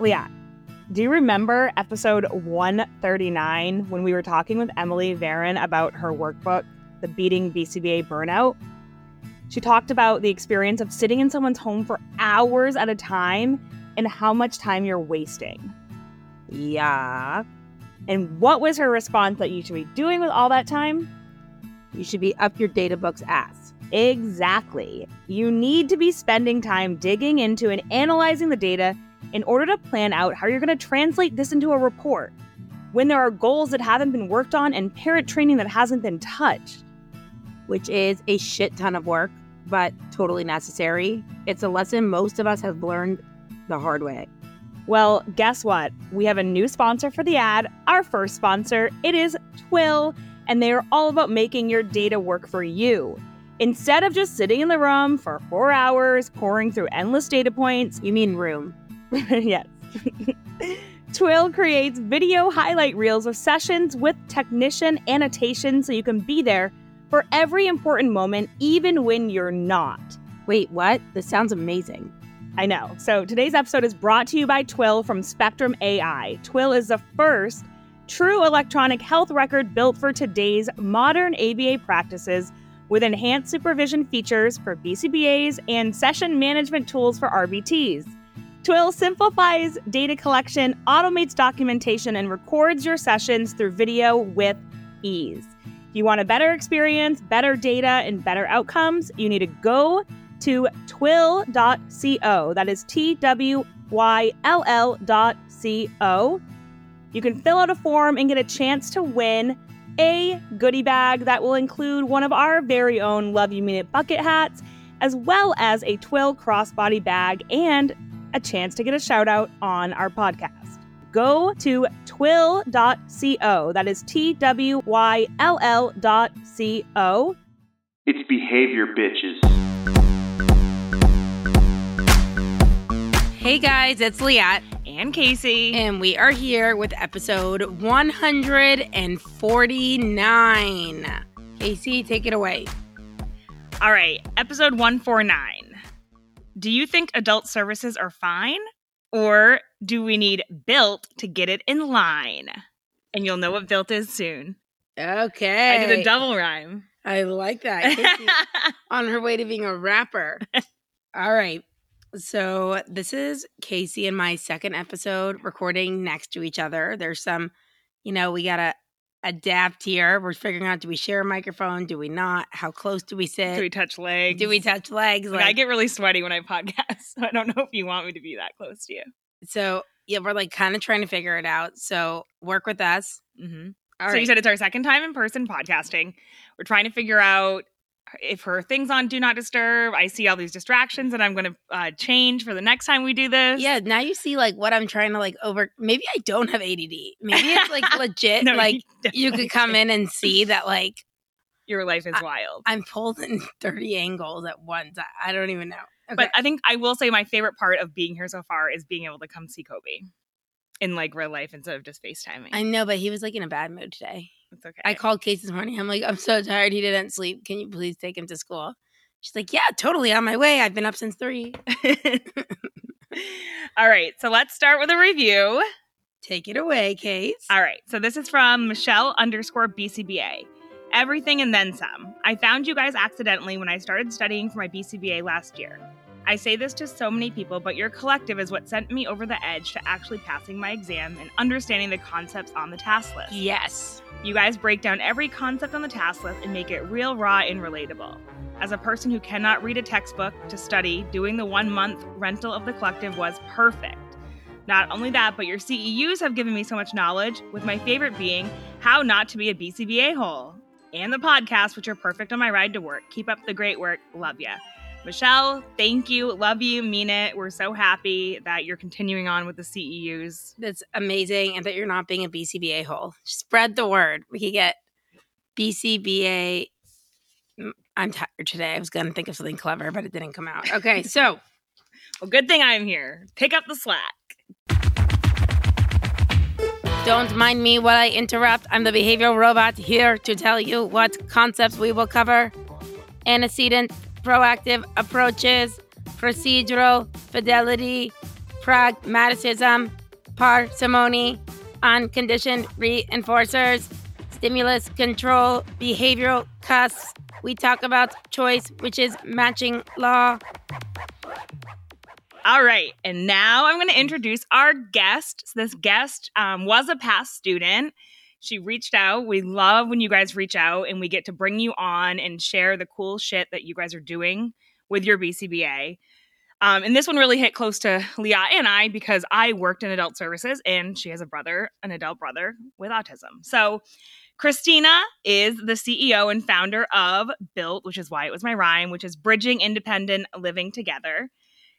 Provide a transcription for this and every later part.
Leah, do you remember episode 139 when we were talking with Emily Varon about her workbook, The Beating BCBA Burnout? She talked about the experience of sitting in someone's home for hours at a time and how much time you're wasting. Yeah. And what was her response that you should be doing with all that time? You should be up your data book's ass. Exactly. You need to be spending time digging into and analyzing the data in order to plan out how you're going to translate this into a report. When there are goals that haven't been worked on and parent training that hasn't been touched, which is a shit ton of work, but totally necessary. It's a lesson most of us have learned the hard way. Well, guess what? We have a new sponsor for the ad, our first sponsor. It is Twyll, and they are all about making your data work for you. Instead of just sitting in the room for four hours, pouring through endless data points, you mean room? yes. Twyll creates video highlight reels of sessions with technician annotations so you can be there for every important moment, even when you're not. Wait, what? This sounds amazing. I know. So today's episode is brought to you by Twyll from Spectrum AI. Twyll is the first true electronic health record built for today's modern ABA practices with enhanced supervision features for BCBAs and session management tools for RBTs. Twyll simplifies data collection, automates documentation, and records your sessions through video with ease. If you want a better experience, better data, and better outcomes, you need to go to twyll.co. That is T W Y L L C O. You can fill out a form and get a chance to win a goodie bag that will include one of our very own Love You Mean It bucket hats, as well as a Twyll crossbody bag and a chance to get a shout out on our podcast. Go to twyll.co. That is T W Y L L dot C O. It's behavior, bitches. Hey guys, it's Liat and Casey. And we are here with episode 149. Casey, take it away. All right, episode 149. Do you think adult services are fine? Or do we need BILT to get it in line? And you'll know what BILT is soon. Okay. I did a double rhyme. I like that. on her way to being a rapper. All right. So this is Casey and my second episode recording next to each other. There's some, you know, we gotta adapt here. We're figuring out do we share a microphone? Do we not? How close do we sit? Do we touch legs? Do we touch legs? Like, like I get really sweaty when I podcast. So I don't know if you want me to be that close to you. So yeah, we're like kind of trying to figure it out. So work with us. Mm-hmm. so right. you said it's our second time in person podcasting. We're trying to figure out if her thing's on do not disturb, I see all these distractions and I'm going to uh, change for the next time we do this. Yeah, now you see like what I'm trying to like over. Maybe I don't have ADD. Maybe it's like legit. no, like you, you could come in and see that like your life is wild. I, am pulled in 30 angles at once. I, I don't even know. Okay. But I think I will say my favorite part of being here so far is being able to come see Kobe in like real life instead of just FaceTiming. I know, but he was like in a bad mood today. It's okay. I called Casey this morning. I'm like, I'm so tired. He didn't sleep. Can you please take him to school? She's like, Yeah, totally on my way. I've been up since three. All right. So let's start with a review. Take it away, Case. All right. So this is from Michelle underscore BCBA. Everything and then some. I found you guys accidentally when I started studying for my BCBA last year. I say this to so many people, but your collective is what sent me over the edge to actually passing my exam and understanding the concepts on the task list. Yes. You guys break down every concept on the task list and make it real, raw, and relatable. As a person who cannot read a textbook to study, doing the one month rental of the collective was perfect. Not only that, but your CEUs have given me so much knowledge, with my favorite being how not to be a BCBA hole. And the podcast, which are perfect on my ride to work. Keep up the great work. Love ya. Michelle, thank you. Love you. Mean it. We're so happy that you're continuing on with the CEUs. That's amazing. And that you're not being a BCBA hole. Spread the word. We could get BCBA. I'm tired today. I was going to think of something clever, but it didn't come out. Okay. So, well, good thing I'm here. Pick up the slack. Don't mind me while I interrupt. I'm the behavioral robot here to tell you what concepts we will cover. Antecedent proactive approaches, procedural, fidelity, pragmatism, parsimony, unconditioned reinforcers, stimulus control, behavioral cusps. We talk about choice, which is matching law. All right. And now I'm going to introduce our guest. So this guest um, was a past student. She reached out. We love when you guys reach out and we get to bring you on and share the cool shit that you guys are doing with your BCBA. Um, and this one really hit close to Leah and I because I worked in adult services and she has a brother, an adult brother with autism. So, Christina is the CEO and founder of BILT, which is why it was my rhyme, which is Bridging Independent Living Together.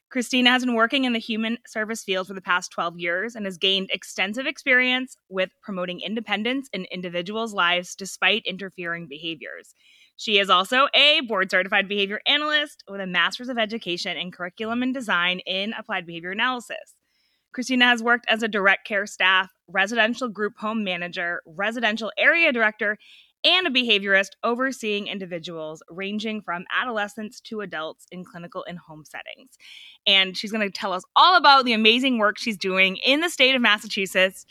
Christina has been working in the human service field for the past 12 years and has gained extensive experience with promoting independence in individuals' lives despite interfering behaviors. She is also a board certified behavior analyst with a master's of education in curriculum and design in applied behavior analysis. Christina has worked as a direct care staff, residential group home manager, residential area director, and a behaviorist overseeing individuals ranging from adolescents to adults in clinical and home settings. And she's going to tell us all about the amazing work she's doing in the state of Massachusetts.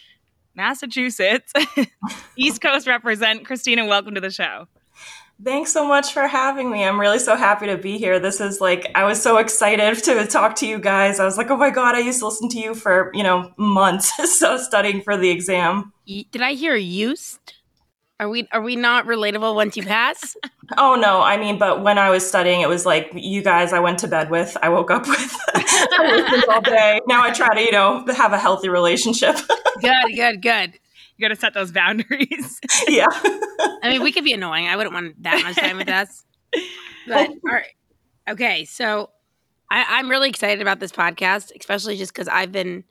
Massachusetts, East Coast represent. Christina, welcome to the show. Thanks so much for having me. I'm really so happy to be here. This is like, I was so excited to talk to you guys. I was like, oh my God, I used to listen to you for, you know, months. so studying for the exam. Did I hear used? Are we are we not relatable once you pass? oh no, I mean, but when I was studying, it was like you guys. I went to bed with. I woke up with. I all day. Now I try to, you know, have a healthy relationship. good, good, good you got to set those boundaries. yeah. I mean, we could be annoying. I wouldn't want that much time with us. But all right. Okay, so I, I'm really excited about this podcast, especially just because I've been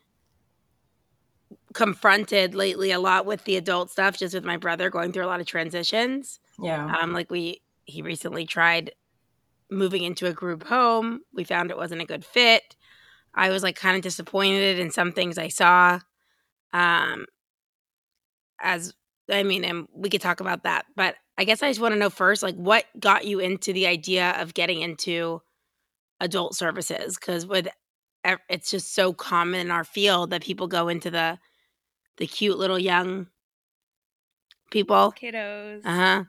confronted lately a lot with the adult stuff, just with my brother going through a lot of transitions. Yeah. Um, like we he recently tried moving into a group home. We found it wasn't a good fit. I was like kind of disappointed in some things I saw. Um, as I mean, and we could talk about that, but I guess I just want to know first, like, what got you into the idea of getting into adult services? Because with it's just so common in our field that people go into the the cute little young people, kiddos. Uh huh.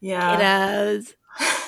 Yeah. Kiddos.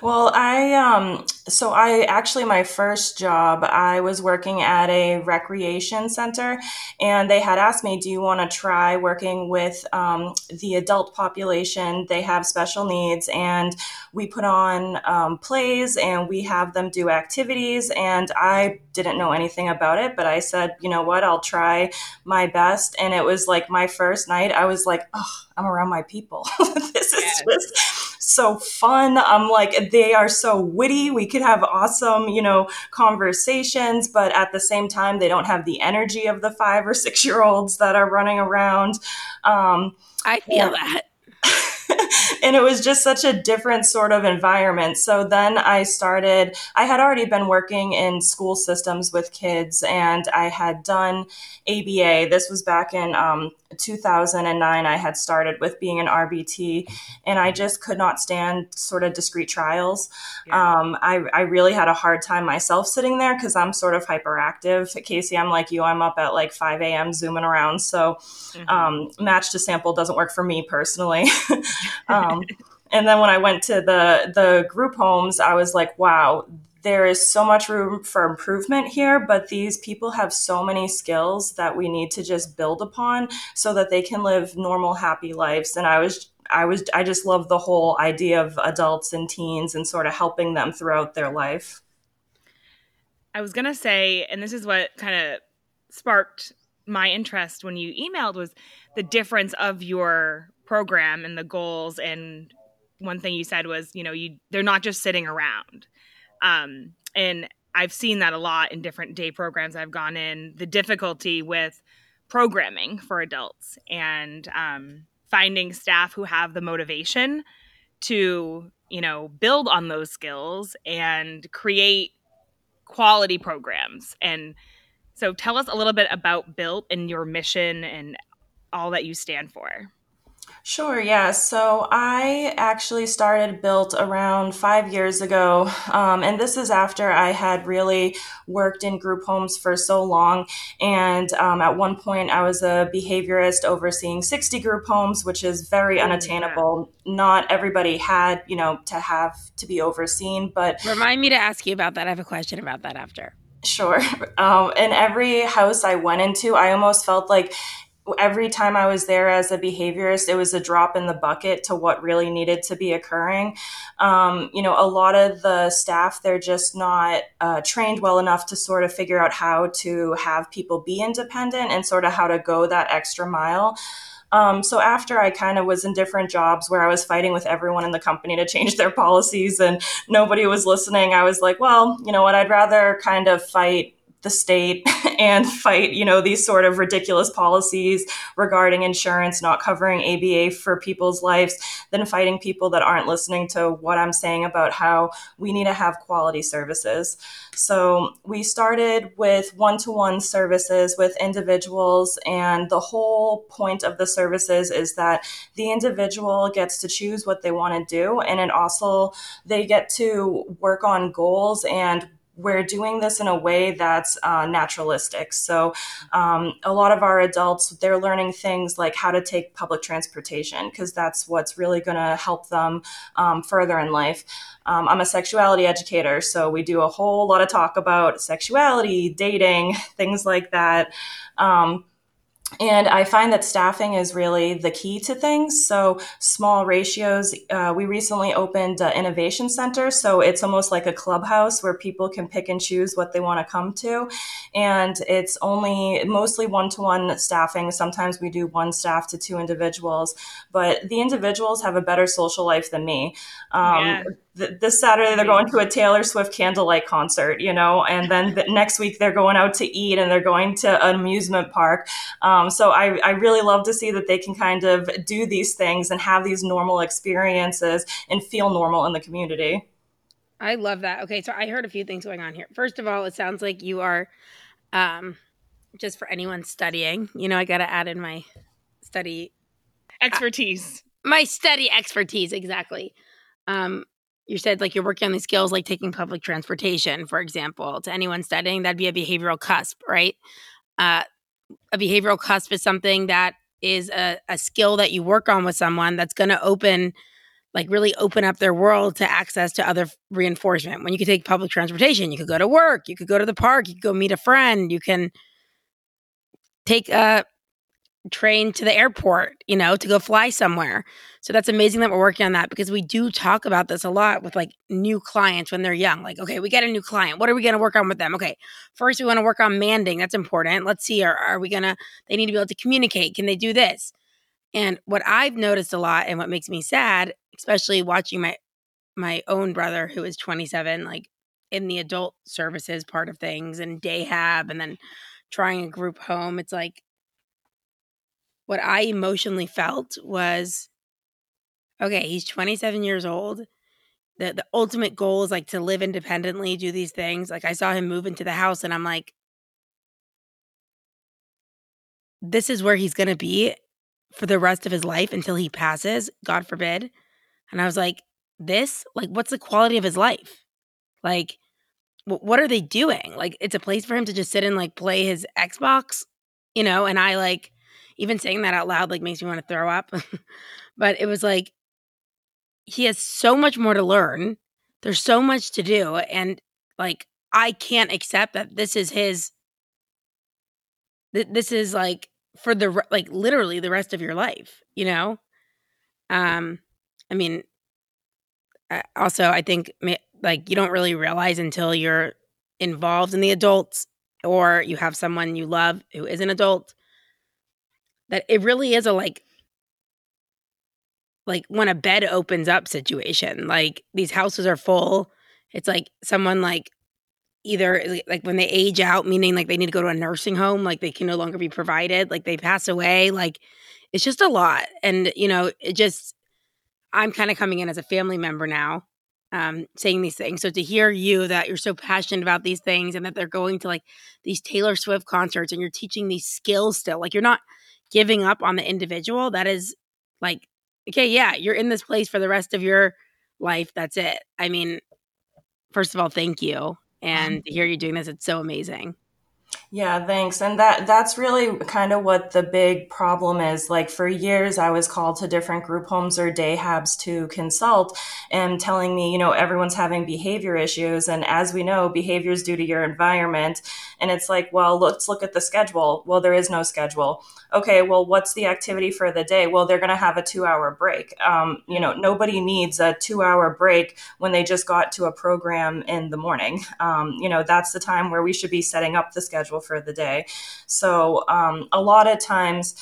well, I um so I actually my first job I was working at a recreation center, and they had asked me, "Do you want to try working with um, the adult population? They have special needs, and we put on um, plays and we have them do activities." And I didn't know anything about it, but I said, "You know what? I'll try my best." And it was like my first night. I was like, "Oh, I'm around my people. this is yes. just." So fun. I'm like, they are so witty. We could have awesome, you know, conversations, but at the same time, they don't have the energy of the five or six year olds that are running around. Um, I feel that. and it was just such a different sort of environment. So then I started, I had already been working in school systems with kids and I had done ABA. This was back in um, 2009. I had started with being an RBT and I just could not stand sort of discrete trials. Yeah. Um, I, I really had a hard time myself sitting there because I'm sort of hyperactive. Casey, I'm like you, I'm up at like 5 a.m. zooming around. So mm-hmm. um, match to sample doesn't work for me personally. um, and then when I went to the the group homes, I was like, wow, there is so much room for improvement here, but these people have so many skills that we need to just build upon so that they can live normal, happy lives. And I was I was I just love the whole idea of adults and teens and sort of helping them throughout their life. I was gonna say, and this is what kind of sparked my interest when you emailed was the difference of your program and the goals and one thing you said was you know you they're not just sitting around um, and i've seen that a lot in different day programs i've gone in the difficulty with programming for adults and um, finding staff who have the motivation to you know build on those skills and create quality programs. And so tell us a little bit about BILT and your mission and all that you stand for Sure, yeah. So I actually started BILT around five years ago. Um, and this is after I had really worked in group homes for so long. And um, at one point, I was a behaviorist overseeing 60 group homes, which is very oh, unattainable. Yeah. Not everybody had, you know, to have to be overseen. But remind me to ask you about that. I have a question about that after. Sure. Um, in every house I went into, I almost felt like every time I was there as a behaviorist, it was a drop in the bucket to what really needed to be occurring. Um, you know, a lot of the staff, they're just not uh, trained well enough to sort of figure out how to have people be independent and sort of how to go that extra mile. Um, so after I kind of was in different jobs where I was fighting with everyone in the company to change their policies and nobody was listening, I was like, well, you know what? I'd rather kind of fight the state and fight, you know, these sort of ridiculous policies regarding insurance not covering ABA for people's lives than fighting people that aren't listening to what I'm saying about how we need to have quality services. So we started with one to one services with individuals, and the whole point of the services is that the individual gets to choose what they want to do, and it also they get to work on goals and we're doing this in a way that's uh, naturalistic. So, um, a lot of our adults, they're learning things like how to take public transportation because that's what's really going to help them um, further in life. Um, I'm a sexuality educator, so we do a whole lot of talk about sexuality, dating, things like that. And I find that staffing is really the key to things. So, small ratios. Uh, we recently opened an innovation center. So, it's almost like a clubhouse where people can pick and choose what they want to come to. And it's only mostly one to one staffing. Sometimes we do one staff to two individuals, but the individuals have a better social life than me. Um, yeah this Saturday they're going to a Taylor Swift candlelight concert, you know, and then the next week they're going out to eat and they're going to an amusement park. Um, so I, I really love to see that they can kind of do these things and have these normal experiences and feel normal in the community. I love that. Okay, so I heard a few things going on here. First of all, it sounds like you are, um, just for anyone studying, you know, I got to add in my study expertise. Uh, my study expertise, exactly. Um, you said like you're working on these skills like taking public transportation for example to anyone studying that'd be a behavioral cusp right? Uh, a behavioral cusp is something that is a, a skill that you work on with someone that's going to open like really open up their world to access to other reinforcement. When you could take public transportation you could go to work you could go to the park you could go meet a friend you can take a train to the airport, you know, to go fly somewhere. So that's amazing that we're working on that because we do talk about this a lot with like new clients when they're young. Like, okay, we get a new client. What are we going to work on with them? Okay, first we want to work on manding. That's important. Let's see, are, are we going to, they need to be able to communicate. Can they do this? And what I've noticed a lot and what makes me sad, especially watching my, my own brother who is 27, like in the adult services part of things and day hab and then trying a group home, it's like what I emotionally felt was okay, he's 27 years old. The the ultimate goal is like to live independently, do these things. Like I saw him move into the house and I'm like this is where he's going to be for the rest of his life until he passes, God forbid. And I was like, this, like what's the quality of his life? Like what are they doing? Like it's a place for him to just sit and like play his Xbox, you know, and I like even saying that out loud like makes me want to throw up. but it was like he has so much more to learn. There's so much to do and like I can't accept that this is his th- this is like for the like literally the rest of your life, you know? Um I mean also I think like you don't really realize until you're involved in the adults or you have someone you love who is an adult that it really is a like like when a bed opens up situation like these houses are full it's like someone like either like when they age out meaning like they need to go to a nursing home like they can no longer be provided like they pass away like it's just a lot and you know it just i'm kind of coming in as a family member now um saying these things. So to hear you that you're so passionate about these things and that they're going to like these taylor swift concerts and you're teaching these skills still like you're not giving up on the individual that is like okay yeah you're in this place for the rest of your life that's it i mean first of all thank you and to hear you doing this it's so amazing yeah, thanks. And that that's really kind of what the big problem is. Like for years I was called to different group homes or day habs to consult and telling me, you know, everyone's having behavior issues and as we know, behavior is due to your environment. And it's like, well, let's look at the schedule. Well, there is no schedule. Okay, well, what's the activity for the day? Well, they're going to have a 2-hour break. Um, you know, nobody needs a 2-hour break when they just got to a program in the morning. Um, you know, that's the time where we should be setting up the schedule schedule for the day. So um, a lot of times,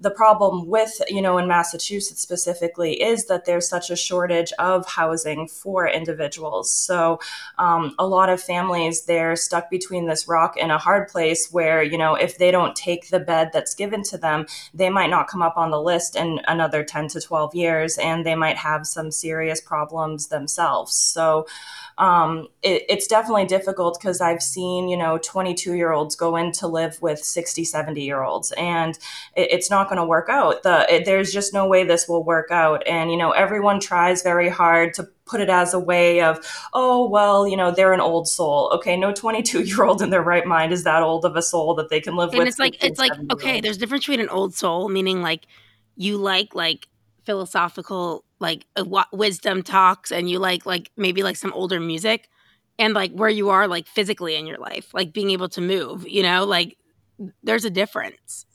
the problem with, you know, in Massachusetts specifically is that there's such a shortage of housing for individuals. So um, a lot of families, they're stuck between this rock and a hard place where, you know, if they don't take the bed that's given to them, they might not come up on the list in another 10 to 12 years and they might have some serious problems themselves. So, um, it, it's definitely difficult because I've seen, you know, 22 year olds go in to live with 60, 70 year olds, and it, it's not going to work out. The, it, there's just no way this will work out. And, you know, everyone tries very hard to put it as a way of, oh, well, you know, they're an old soul. Okay, no 22 year old in their right mind is that old of a soul that they can live and with. And it's like, it's like, okay, there's a difference between an old soul, meaning like you like, like, philosophical like uh, wisdom talks and you like like maybe like some older music and like where you are like physically in your life like being able to move you know like there's a difference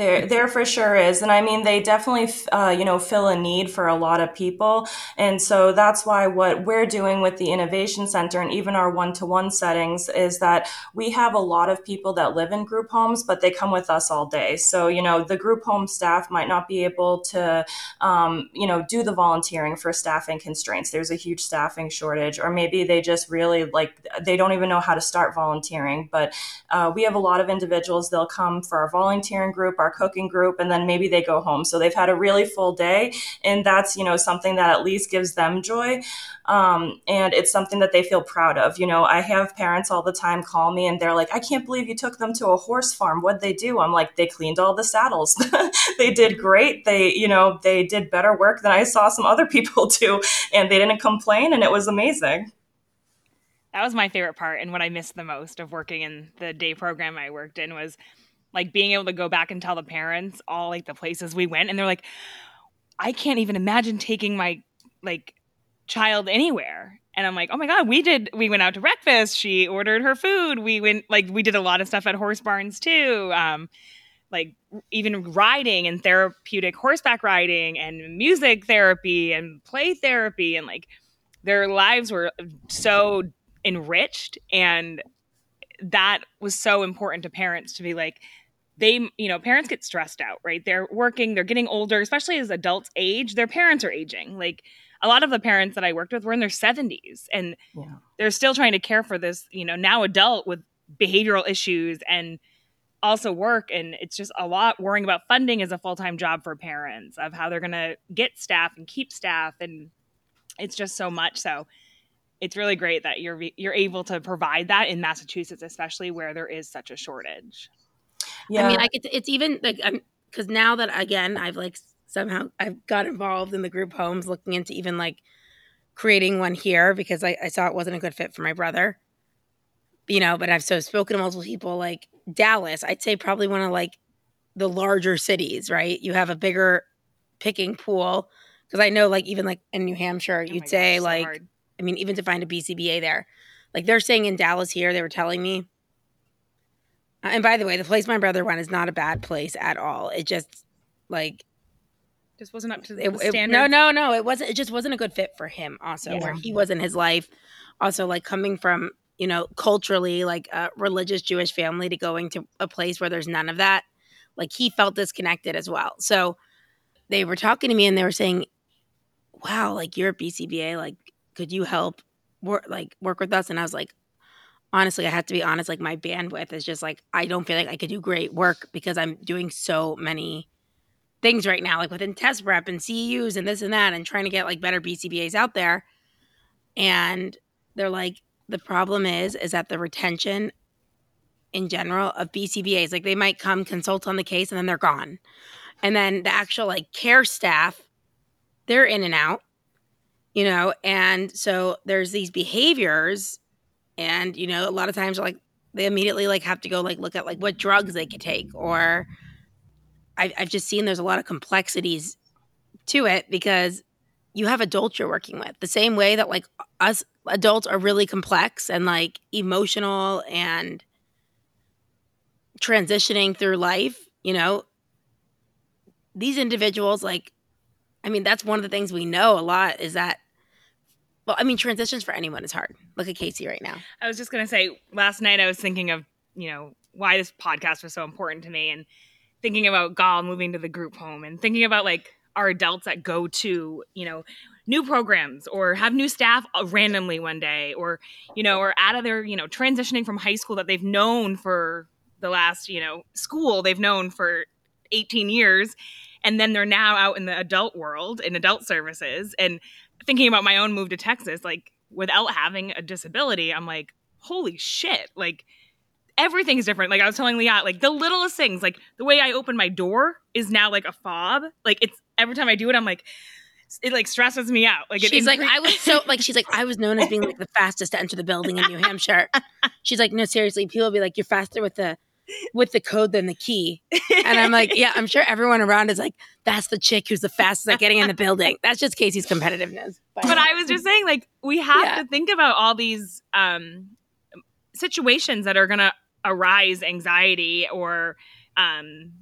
there, there for sure is, and I mean they definitely, uh, you know, fill a need for a lot of people, and so that's why what we're doing with the Innovation Center and even our one-to-one settings is that we have a lot of people that live in group homes, but they come with us all day. So you know, the group home staff might not be able to, um, you know, do the volunteering for staffing constraints. There's a huge staffing shortage, or maybe they just really like they don't even know how to start volunteering. But uh, we have a lot of individuals. They'll come for our volunteering group our cooking group, and then maybe they go home. So they've had a really full day, and that's you know something that at least gives them joy, um, and it's something that they feel proud of. You know, I have parents all the time call me, and they're like, "I can't believe you took them to a horse farm. What'd they do?" I'm like, "They cleaned all the saddles. they did great. They you know they did better work than I saw some other people do, and they didn't complain, and it was amazing." that was my favorite part and what I missed the most of working in the day program I worked in was like being able to go back and tell the parents all like the places we went and they're like i can't even imagine taking my like child anywhere. And i'm like oh my god we did we went out to breakfast. She ordered her food. We went like we did a lot of stuff at horse barns too um like even riding and therapeutic horseback riding and music therapy and play therapy. And like their lives were so enriched and that was so important to parents to be like they you know parents get stressed out right? They're working they're getting older especially as adults age their parents are aging. Like a lot of the parents that i worked with were in their 70s and yeah. they're still trying to care for this you know now adult with behavioral issues and also work and it's just a lot worrying about funding as a full-time job for parents of how they're going to get staff and keep staff and it's just so much. So it's really great that you're you're able to provide that in Massachusetts especially where there is such a shortage yeah. I mean, I get to, it's even like I'm because now that again I've like somehow I've got involved in the group homes, looking into even like creating one here because I, I saw it wasn't a good fit for my brother. You know, but I've so spoken to multiple people like Dallas. I'd say probably one of like the larger cities, right? You have a bigger picking pool because I know like even like in New Hampshire, oh you'd say gosh, like so I mean even to find a BCBA there, like they're saying in Dallas here, they were telling me Uh, and by the way, the place my brother went is not a bad place at all. It just like just wasn't up to the, it, standard. no, no, no. It wasn't. It just wasn't a good fit for him. Also, yeah. where he was in his life. Also, like coming from you know culturally like a religious Jewish family to going to a place where there's none of that. Like he felt disconnected as well. So they were talking to me and they were saying, "Wow, like you're a BCBA. Like, could you help work like work with us?" And I was like, honestly, I have to be honest, like my bandwidth is just like I don't feel like I could do great work because I'm doing so many things right now, like within test prep and CEUs and this and that, and trying to get like better BCBAs out there. And they're like, the problem is, is that the retention in general of BCBAs, like they might come consult on the case and then they're gone. And then the actual like care staff, they're in and out, you know, and so there's these behaviors and you know, a lot of times like they immediately like have to go like look at like what drugs they could take or I've, I've just seen there's a lot of complexities to it because you have adults you're working with. The same way that like us adults are really complex and like emotional and transitioning through life you know these individuals like i mean that's one of the things we know a lot is that well i mean transitions for anyone is hard. Look at casey right now. I was just gonna say last night I was thinking of you know why this podcast was so important to me and thinking about Gal moving to the group home and thinking about like our adults that go to you know new programs or have new staff uh, randomly one day or you know or out of their you know transitioning from high school that they've known for the last you know school they've known for 18 years. And then they're now out in the adult world in adult services. And thinking about my own move to Texas like without having a disability I'm like holy shit like everything is different. Like I was telling Leah like the littlest things like the way I open my door is now like a fob. Like it's every time I do it I'm like it like stresses me out. Like it she's like i was so like she's like i was known as being like the fastest to enter the building in new hampshire. She's like no seriously people be like you're faster with the with the code than the key. And i'm like yeah i'm sure everyone around is like that's the chick who's the fastest at getting in the building. That's just casey's competitiveness but I was just saying, like, we have Yeah. to think about all these um, situations that are going to arise anxiety or um,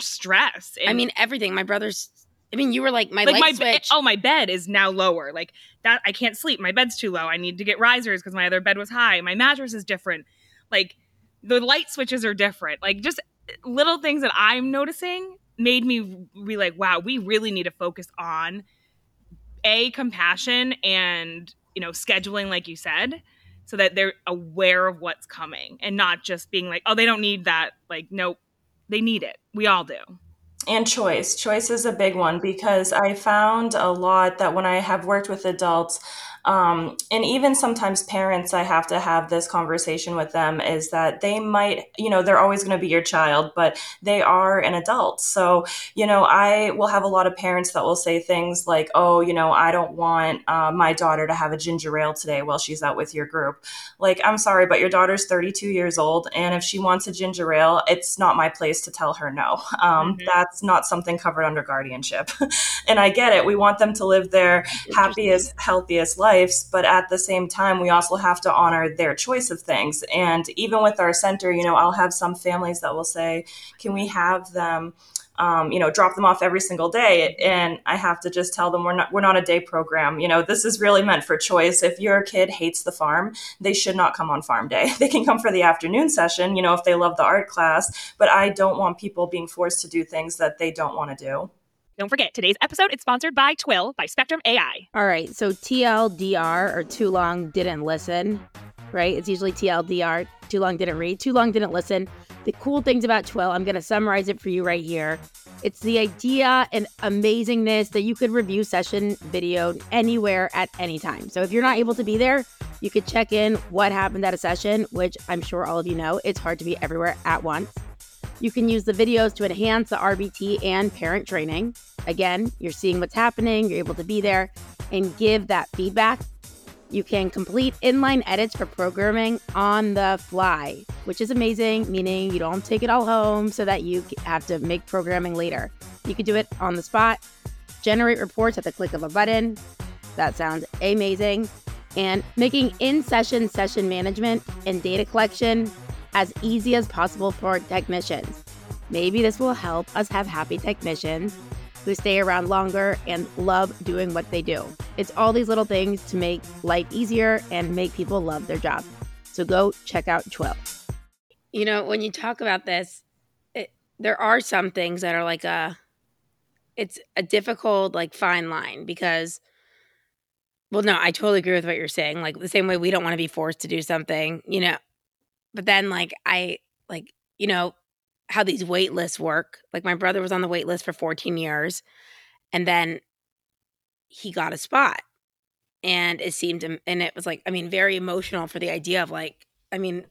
stress. i mean everything. My brother's i mean you were like my like light my switch. Oh my bed is now lower. Like that i can't sleep. My bed's too low. I need to get risers because my other bed was high. My mattress is different. Like the light switches are different. Like just little things that i'm noticing made me be like wow we really need to focus on a compassion and you know scheduling like you said so that they're aware of what's coming and not just being like oh they don't need that. Like nope they need it. We all do. And choice. Choice is a big one because I found a lot that when I have worked with adults, um, and even sometimes parents, I have to have this conversation with them is that they might, you know, they're always going to be your child, but they are an adult. So, you know, I will have a lot of parents that will say things like, oh, you know, I don't want uh, my daughter to have a ginger ale today while she's out with your group. Like, I'm sorry, but your daughter's 32 years old. And if she wants a ginger ale, it's not my place to tell her no. Um, Mhm. That's not something covered under guardianship. and I get it. We want them to live their happiest, healthiest lives. But at the same time, we also have to honor their choice of things. And even with our center, you know, I'll have some families that will say, can we have them? Um, you know, drop them off every single day, and I have to just tell them we're not we're not a day program. You know, this is really meant for choice. If your kid hates the farm, they should not come on farm day. They can come for the afternoon session. You know, if they love the art class, but I don't want people being forced to do things that they don't want to do. Don't forget today's episode is sponsored by twyll by spectrum ai All right, so TLDR or too long didn't listen, right? It's usually TLDR, too long didn't read, too long didn't listen. The cool things about Twyll, I'm going to summarize it for you right here. It's the idea and amazingness that you could review session video anywhere at any time. So if you're not able to be there, you could check in what happened at a session, which I'm sure all of you know, it's hard to be everywhere at once. You can use the videos to enhance the RBT and parent training. Again, you're seeing what's happening, you're able to be there and give that feedback. You can complete inline edits for programming on the fly, which is amazing, meaning you don't take it all home so that you have to make programming later. You can do it on the spot, generate reports at the click of a button. That sounds amazing. And making in session session management and data collection as easy as possible for technicians. Maybe this will help us have happy technicians who stay around longer and love doing what they do. It's all these little things to make life easier and make people love their job. So go check out Twyll. you know when you talk about this it, there are some things that are like a it's a difficult like fine line because well no i totally agree with what you're saying like the same way we don't want to be forced to do something you know but then like i like you know how these wait lists work like my brother was on the wait list for 14 years and then he got a spot and it seemed and it was like i mean very emotional for the idea of like i mean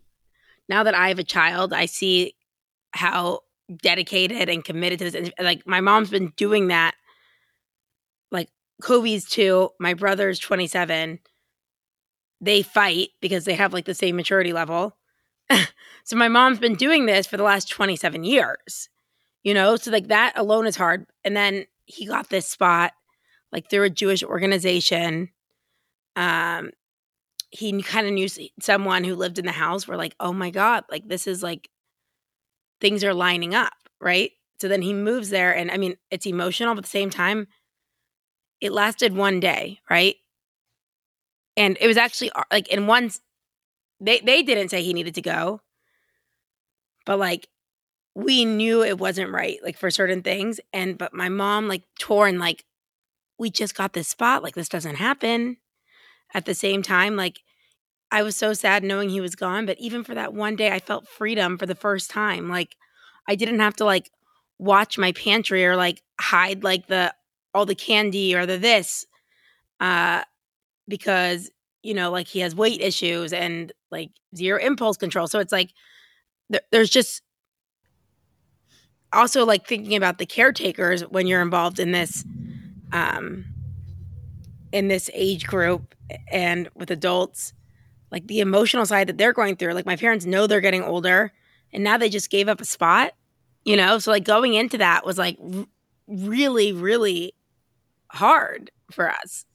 now that I have a child, I see how dedicated and committed to this. Like my mom's been doing that. Like Kobe's two, my brother's 27. They fight because they have like the same maturity level. so my mom's been doing this for the last 27 years. You know, so like that alone is hard. And then he got this spot like through a Jewish organization. Um he kind of knew someone who lived in the house were like, "Oh my god, like this is like things are lining up, right? So then he moves there. And I mean, it's emotional, but at the same time, it lasted one day, right? And it was actually uh, like in one, they, they didn't say he needed to go, but like we knew it wasn't right, like for certain things. And, but my mom like torn, like, we just got this spot, like this doesn't happen. At the same time, like I was so sad knowing he was gone, but even for that one day, I felt freedom for the first time. Like I didn't have to like watch my pantry or like hide like the all the candy or the this uh because you know like he has weight issues and like zero impulse control. So it's like th- there's just also like thinking about the caretakers when you're involved in this um in this age group and with adults like the emotional side that they're going through. Like my parents know they're getting older and now they just gave up a spot, you know? So like going into that was like r- really, really hard for us.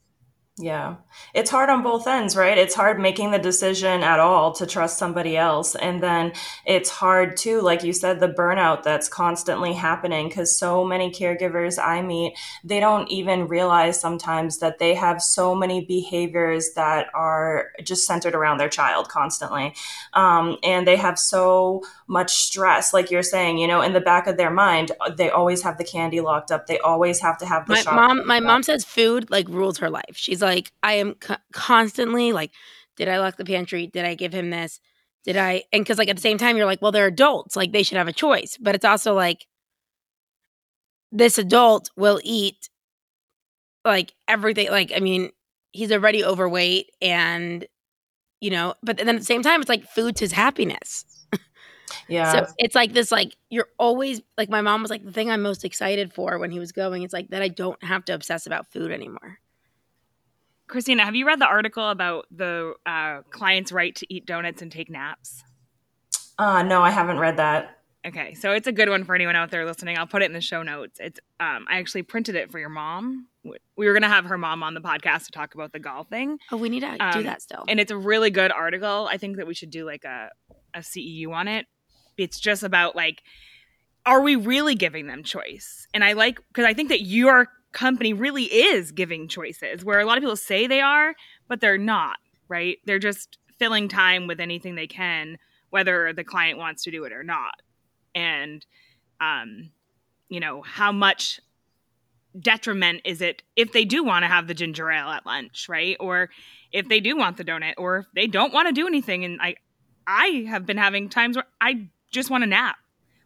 Yeah. It's hard on both ends, right? It's hard making the decision at all to trust somebody else. And then it's hard too, like you said, the burnout that's constantly happening because so many caregivers I meet, they don't even realize sometimes that they have so many behaviors that are just centered around their child constantly. Um, and they have so much stress, like you're saying, you know, in the back of their mind, they always have the candy locked up. They always have to have the my mom. My mom says food like rules her life. She's like, I am co- constantly like, did I lock the pantry? Did I give him this? Did I? And because like at the same time, you're like, well, they're adults, like they should have a choice. But it's also like, this adult will eat like everything. Like, I mean, he's already overweight, and you know, but then at the same time, it's like food's his happiness. Yeah. So it's like this, like you're always like my mom was like the thing I'm most excited for when he was going. It's like that I don't have to obsess about food anymore. Christina, have you read the article about the uh, client's right to eat donuts and take naps? Uh, no, I haven't read that. Okay, so it's a good one for anyone out there listening. I'll put it in the show notes. It's um, I actually printed it for your mom. We were gonna have her mom on the podcast to talk about the golf thing. Oh, we need to um, do that still. And it's a really good article. I think that we should do like a a CEU on it. It's just about like, are we really giving them choice? And I like because I think that your company really is giving choices where a lot of people say they are, but they're not, right? They're just filling time with anything they can, whether the client wants to do it or not. And, um, you know, how much detriment is it if they do want to have the ginger ale at lunch, right? Or if they do want the donut, or if they don't want to do anything. And I, I have been having times where I just want to nap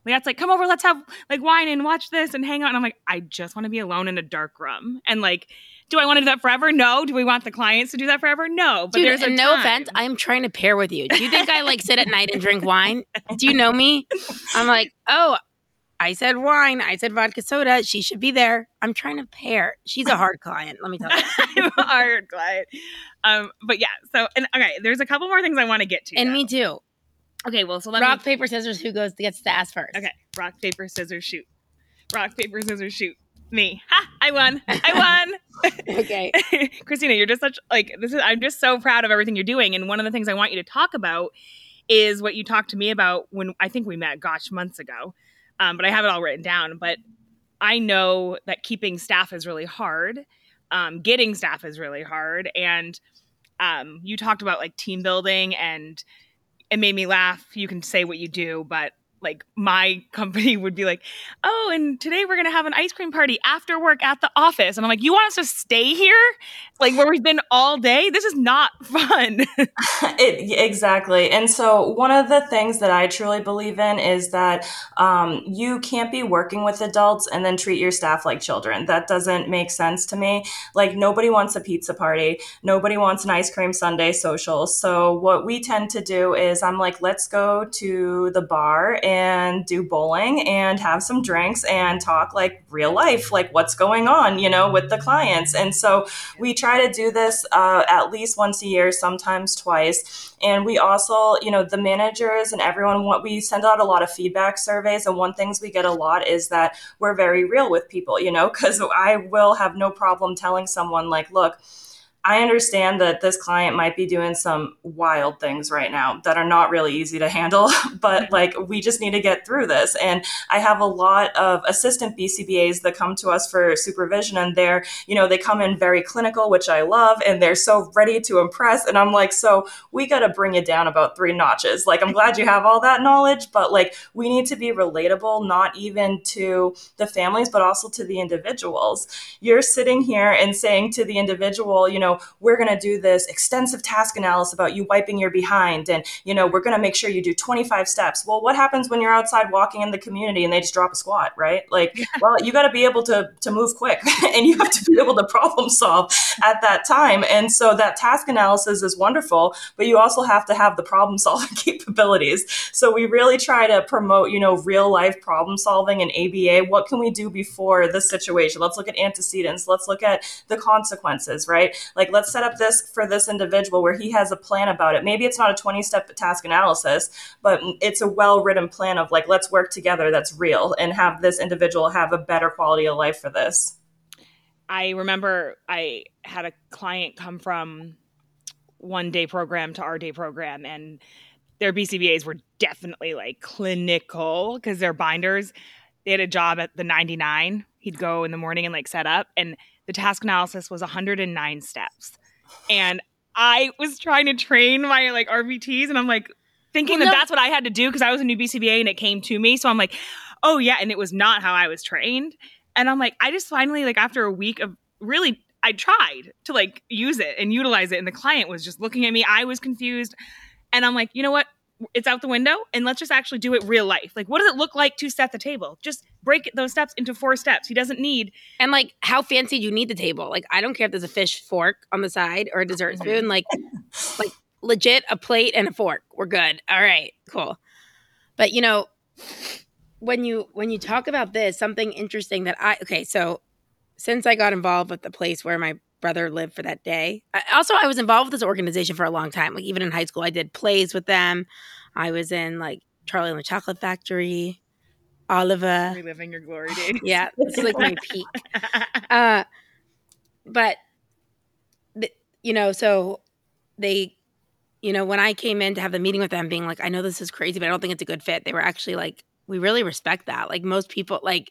Liat's like, come over, let's have like wine and watch this and hang out. And I'm like, I just want to be alone in a dark room. And like, do I want to do that forever? No. Do we want the clients to do that forever? No. But Dude, there's a no time. offense. I'm trying to pair with you. Do you think I like sit at night and drink wine? Do you know me? I'm like, oh, I said wine. I said vodka soda. She should be there. I'm trying to pair. She's a hard client. Let me tell you. I'm a hard client. Um, but yeah. So and okay, there's a couple more things I want to get to. And though. me too. Okay, well, so let rock me... paper scissors. Who goes gets to ask first? Okay, rock paper scissors shoot. Rock paper scissors shoot. Me. Ha! I won. I won. okay, Christina, you're just such like this is. I'm just so proud of everything you're doing, and one of the things I want you to talk about is what you talked to me about when I think we met, gosh, months ago. Um, but I have it all written down. But I know that keeping staff is really hard. Um, getting staff is really hard, and um, you talked about like team building and it made me laugh. You can say what you do, but like my company would be like, "Oh, and today we're gonna have an ice cream party after work at the office," and I'm like, "You want us to stay here, like where we've been all day? This is not fun." it, exactly, and so one of the things that I truly believe in is that um, you can't be working with adults and then treat your staff like children. That doesn't make sense to me. Like nobody wants a pizza party, nobody wants an ice cream Sunday social. So what we tend to do is I'm like, let's go to the bar and do bowling and have some drinks and talk like real life, like what's going on, you know, with the clients. And so we try to do this uh, at least once a year, sometimes twice. And we also, you know, the managers and everyone, what we send out a lot of feedback surveys. And one things we get a lot is that we're very real with people, you know, because I will have no problem telling someone, like, look, I understand that this client might be doing some wild things right now that are not really easy to handle, but mm-hmm. like we just need to get through this. And I have a lot of assistant BCBAs that come to us for supervision and they're, you know, they come in very clinical, which I love, and they're so ready to impress. And I'm like, so we got to bring it down about three notches. Like, I'm glad you have all that knowledge, but like we need to be relatable, not even to the families, but also to the individuals. You're sitting here and saying to the individual, you know, we're going to do this extensive task analysis about you wiping your behind. And, you know, we're going to make sure you do 25 steps. Well, what happens when you're outside walking in the community and they just drop a squat, right? Like, well, you got to be able to, to move quick and you have to be able to problem solve at that time. And so that task analysis is wonderful, but you also have to have the problem solving capabilities. So we really try to promote, you know, real life problem solving and ABA. What can we do before this situation? Let's look at antecedents. Let's look at the consequences, right? Like, like let's set up this for this individual where he has a plan about it. Maybe it's not a 20 step task analysis but it's a well written plan of like let's work together that's real and have this individual have a better quality of life for this. I remember i had a client come from one day program to our day program and their bcbas were definitely like clinical because their binders. They had a job at the 99 he'd go in the morning and like set up and the task analysis was 109 steps. And I was trying to train my like RBTs and I'm like thinking well, that no. that's what I had to do because I was a new BCBA and it came to me. So I'm like, oh yeah. And it was not how I was trained. And I'm like, I just finally, like, after a week of really, I tried to like use it and utilize it. And the client was just looking at me. I was confused. And I'm like, you know what? It's out the window and let's just actually do it real life. Like, what does it look like to set the table? Just break those steps into four steps. He doesn't need. And like, how fancy do you need the table? Like, I don't care if there's a fish fork on the side or a dessert spoon. Like, like legit a plate and a fork. We're good. All right, cool. But you know, when you when you talk about this, something interesting that I okay, so since I got involved with the place where my brother live for that day. I, also, I was involved with this organization for a long time. Like even in high school, I did plays with them. I was in like Charlie and the Chocolate Factory, Oliver. Reliving your glory days. yeah, this is like my peak. Uh, but the, you know, so they, you know, when I came in to have the meeting with them, being like, I know this is crazy, but I don't think it's a good fit. They were actually like, we really respect that. Like most people, like,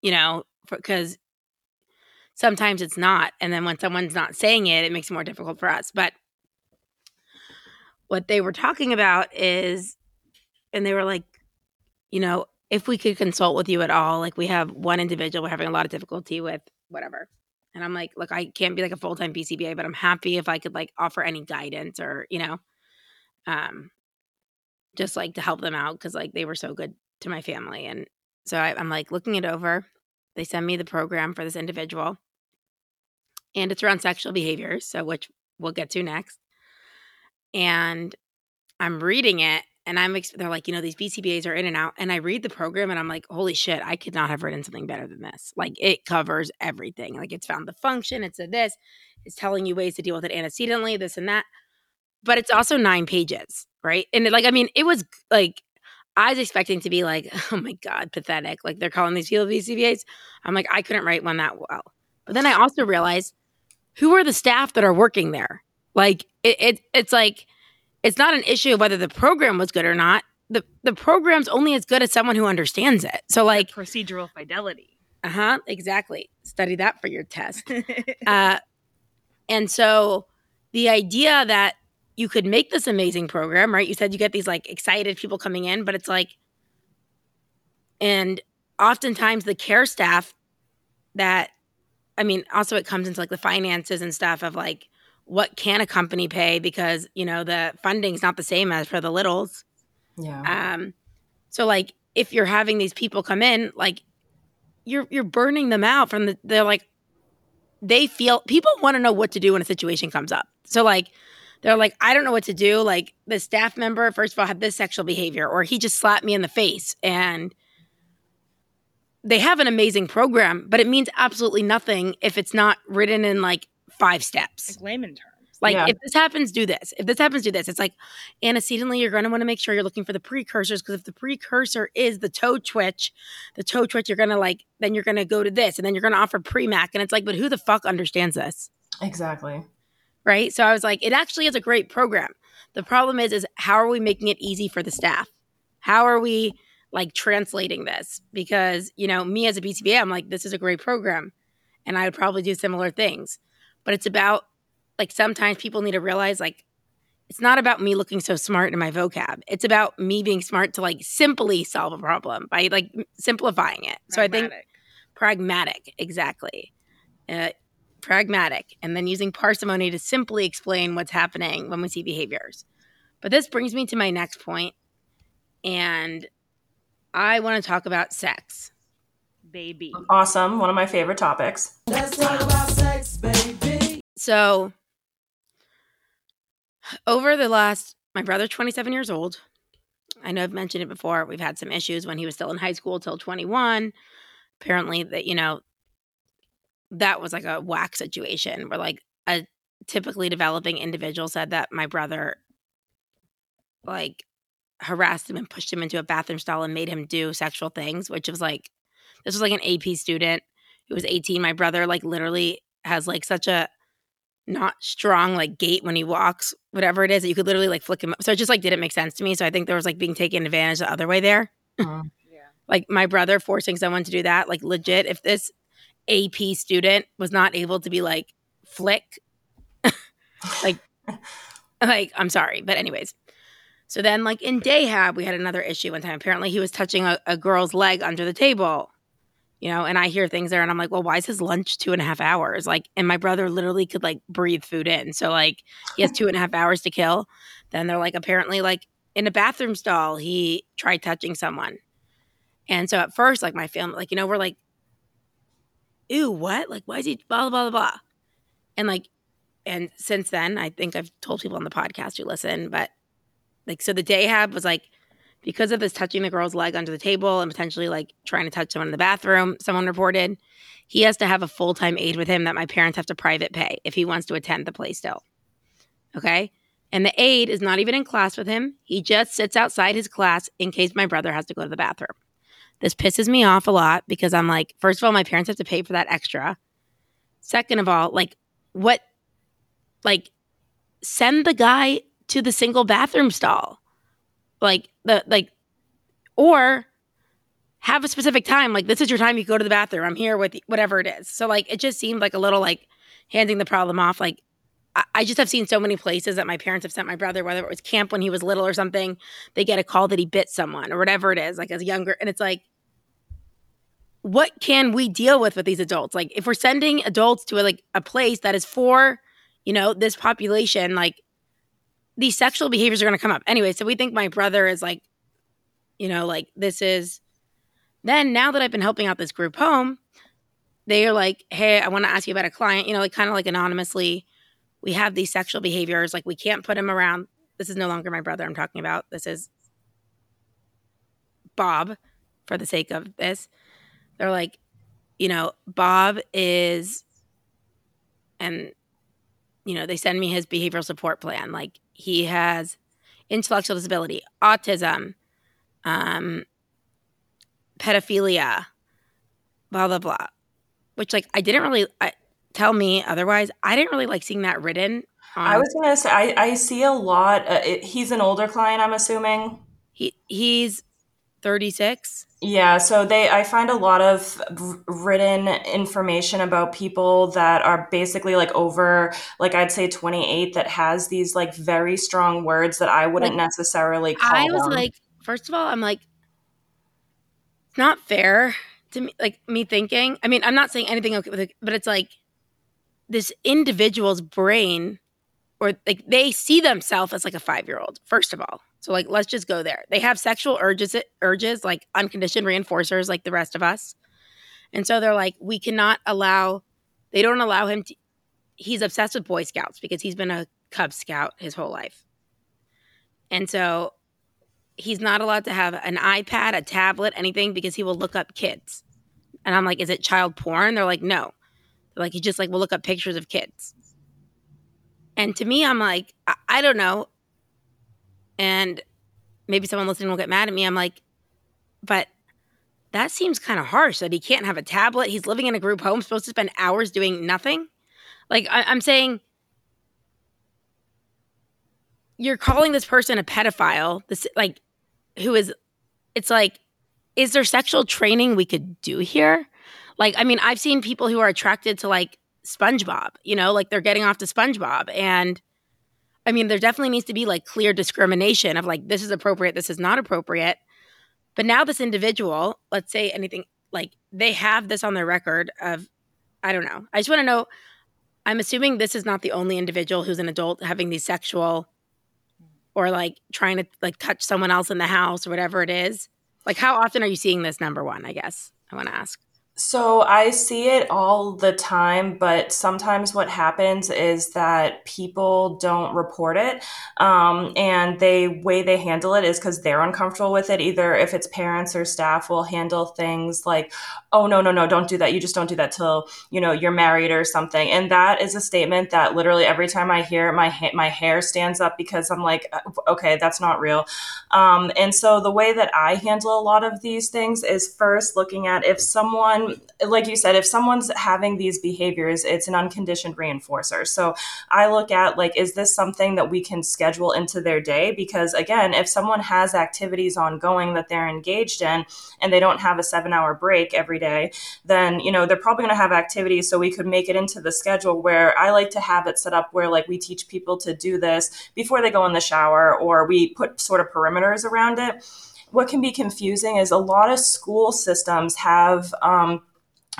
you know, because sometimes it's not. And then when someone's not saying it, it makes it more difficult for us. But what they were talking about is, and they were like, you know, if we could consult with you at all, like we have one individual we're having a lot of difficulty with, whatever. And I'm like, look, I can't be like a full time BCBA, but I'm happy if I could like offer any guidance or, you know, um, just like to help them out because like they were so good to my family. And so I, I'm like looking it over. They send me the program for this individual and it's around sexual behavior, so which we'll get to next. And I'm reading it, and I'm they're like, you know, these BCBAs are in and out, and I read the program, and I'm like, holy shit, I could not have written something better than this. Like it covers everything. Like it's found the function, it's a this, it's telling you ways to deal with it antecedently, this and that. But it's also nine pages, right? And it, like, I mean, it was like I was expecting to be like, oh my God, pathetic. Like they're calling these people BCBAs. I'm like, I couldn't write one that well. But then I also realized who are the staff that are working there? Like it, it it's like it's not an issue of whether the program was good or not. The the program's only as good as someone who understands it. So like procedural fidelity. Uh-huh, exactly. Study that for your test. uh and so the idea that you could make this amazing program, right? You said you get these like excited people coming in, but it's like and oftentimes the care staff that I mean, also it comes into like the finances and stuff of like what can a company pay because you know the funding's not the same as for the littles. Yeah. Um. So like if you're having these people come in, like you're you're burning them out from the they're like they feel people want to know what to do when a situation comes up. So like they're like, I don't know what to do. Like the staff member, first of all, had this sexual behavior, or he just slapped me in the face. And they have an amazing program, but it means absolutely nothing if it's not written in like five steps. Like layman terms. Like Yeah. if this happens, do this. If this happens, do this. It's like antecedently, you're going to want to make sure you're looking for the precursors because if the precursor is the toe twitch, the toe twitch, you're going to like, then you're going to go to this and then you're going to offer Premack. And it's like, but who the fuck understands this? Exactly. Right. So I was like, it actually is a great program. The problem is, is how are we making it easy for the staff? How are we like translating this? Because, you know, me as a BCBA, I'm like, this is a great program. And I would probably do similar things. But it's about like sometimes people need to realize like it's not about me looking so smart in my vocab. It's about me being smart to like simply solve a problem by like simplifying it. So I think Pragmatic. pragmatic, exactly. Uh, pragmatic, and then using parsimony to simply explain what's happening when we see behaviors. But this brings me to my next point, and I want to talk about sex. baby. Awesome. One of my favorite topics. Let's talk about sex, baby. So, over the last, my brother's 27 years old. I know I've mentioned it before. We've had some issues when he was still in high school till 21. Apparently, that, you know, that was like a whack situation where, like, a typically developing individual said that my brother, like, harassed him and pushed him into a bathroom stall and made him do sexual things, which was like, this was like an AP student who was 18. My brother, like, literally has like such a not strong like gait when he walks, whatever it is, that you could literally like flick him up. So it just like didn't make sense to me. So I think there was like being taken advantage the other way there. Mm. Yeah. Like my brother forcing someone to do that, like legit, if this AP student was not able to be like flick, like, like I'm sorry, but anyways. So then, like in Dayhab, we had another issue one time. Apparently, he was touching a, a girl's leg under the table, you know. And I hear things there, and I'm like, "Well, why is his lunch two and a half hours?" Like, and my brother literally could like breathe food in, so like he has two and a half hours to kill. Then they're like, apparently, like in a bathroom stall, he tried touching someone, and so at first, like my family, like you know, we're like, "Ew, what? Like, why is he blah blah blah blah?" And like, and since then, I think I've told people on the podcast who listen, but like, so the Dayhab was like, because of this touching the girl's leg under the table and potentially like trying to touch someone in the bathroom, someone reported, he has to have a full time aide with him that my parents have to private pay if he wants to attend the play still. Okay. And the aide is not even in class with him. He just sits outside his class in case my brother has to go to the bathroom. This pisses me off a lot because I'm like, first of all, my parents have to pay for that extra. Second of all, like, what, like, send the guy to the single bathroom stall. Like, the, like, or have a specific time. Like, this is your time you go to the bathroom. I'm here with you, whatever it is. So, like, it just seemed like a little like handing the problem off. Like, I- just have seen so many places that my parents have sent my brother, whether it was camp when he was little or something, they get a call that he bit someone or whatever it is, like as a younger. And it's like, what can we deal with with these adults? Like, if we're sending adults to a, like a place that is for, you know, this population, like these sexual behaviors are going to come up anyway. So we think my brother is like, you know, like this is. Then now that I've been helping out this group home, they are like, hey, I want to ask you about a client, you know, like kind of like anonymously we have these sexual behaviors like we can't put him around this is no longer my brother i'm talking about this is bob for the sake of this they're like you know bob is and you know they send me his behavioral support plan like he has intellectual disability autism um pedophilia blah blah blah which like i didn't really I, tell me otherwise. I didn't really like seeing that written. On, I was gonna say I, I see a lot. Uh, it, he's an older client, I'm assuming. he he's 36. Yeah, so they I find a lot of written information about people that are basically like over like I'd say 28 that has these like very strong words that I wouldn't Like, necessarily call I was them. like, first of all, I'm like, it's not fair to me. Like me thinking. I mean, I'm not saying anything, okay but it's like this individual's brain, or like they see themselves as like a five year old. First of all, so like let's just go there. They have sexual urges, urges like unconditioned reinforcers, like the rest of us, and so they're like, we cannot allow. They don't allow him to. He's obsessed with Boy Scouts because he's been a Cub Scout his whole life. And so he's not allowed to have an iPad, a tablet, anything because he will look up kids. And I'm like, is it child porn? They're like, no. They're like, he just like will look up pictures of kids. And to me, I'm like, I, I don't know. And maybe someone listening will get mad at me. I'm like, but that seems kind of harsh that he can't have a tablet. He's living in a group home, supposed to spend hours doing nothing. Like, I, I'm saying, you're calling this person a pedophile. This, like, who is, it's like, is there sexual training we could do here? Like, I mean, I've seen people who are attracted to like SpongeBob, you know, like they're getting off to SpongeBob. And I mean, there definitely needs to be like clear discrimination of like, this is appropriate, this is not appropriate. But now, this individual, let's say anything like they have this on their record of, I don't know. I just want to know. I'm assuming this is not the only individual who's an adult having these sexual or like trying to like touch someone else in the house or whatever it is. Like, how often are you seeing this number one? I guess I want to ask. So I see it all the time, but sometimes what happens is that people don't report it, um, and the way they handle it is because they're uncomfortable with it. Either if it's parents or staff will handle things like, "Oh no, no, no, don't do that. You just don't do that till you know you're married or something." And that is a statement that literally every time I hear it, my ha- my hair stands up because I'm like, uh, "Okay, that's not real." Um, and so the way that I handle a lot of these things is first looking at if someone like you said, if someone's having these behaviors, it's an unconditioned reinforcer. So I look at like, is this something that we can schedule into their day? Because again, if someone has activities ongoing that they're engaged in and they don't have a seven hour break every day, then, you know, they're probably going to have activities. So we could make it into the schedule where I like to have it set up where like we teach people to do this before they go in the shower or we put sort of perimeters around it what can be confusing is a lot of school systems have um,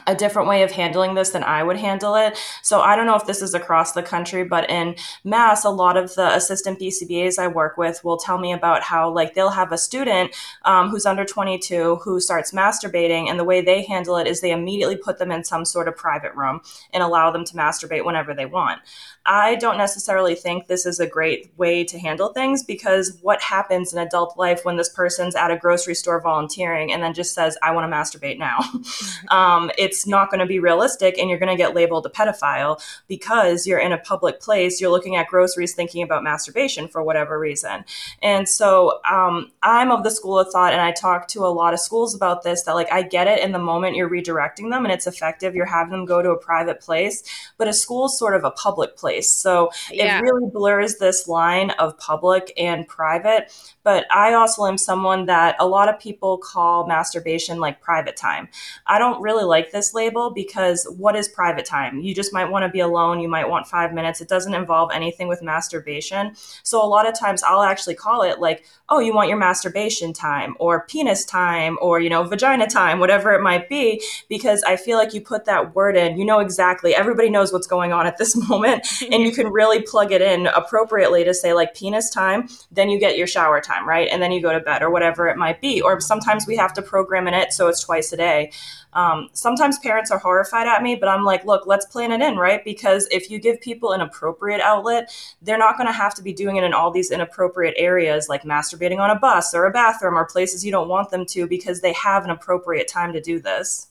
a different way of handling this than I would handle it. So I don't know if this is across the country, but in Mass, a lot of the assistant BCBAs I work with will tell me about how like they'll have a student um, who's under 22 who starts masturbating, and the way they handle it is they immediately put them in some sort of private room and allow them to masturbate whenever they want. I don't necessarily think this is a great way to handle things because what happens in adult life when this person's at a grocery store volunteering and then just says, I want to masturbate now? um, it's not going to be realistic and you're going to get labeled a pedophile because you're in a public place, you're looking at groceries thinking about masturbation for whatever reason. And so um, I'm of the school of thought, and I talk to a lot of schools about this that, like, I get it in the moment you're redirecting them and it's effective, you're having them go to a private place, but a school is sort of a public place place. So yeah. it really blurs this line of public and private. But I also am someone that a lot of people call masturbation like private time. I don't really like this label because what is private time? You just might want to be alone. You might want five minutes. It doesn't involve anything with masturbation. So a lot of times I'll actually call it like, oh, you want your masturbation time or penis time or, you know, vagina time, whatever it might be, because I feel like you put that word in, you know exactly, everybody knows what's going on at this moment. And you can really plug it in appropriately to say like penis time, then you get your shower time right? And then you go to bed or whatever it might be. Or sometimes we have to program in it so it's twice a day. Um, sometimes parents are horrified at me, but I'm like, look, let's plan it in, right? Because if you give people an appropriate outlet, they're not going to have to be doing it in all these inappropriate areas like masturbating on a bus or a bathroom or places you don't want them to because they have an appropriate time to do this.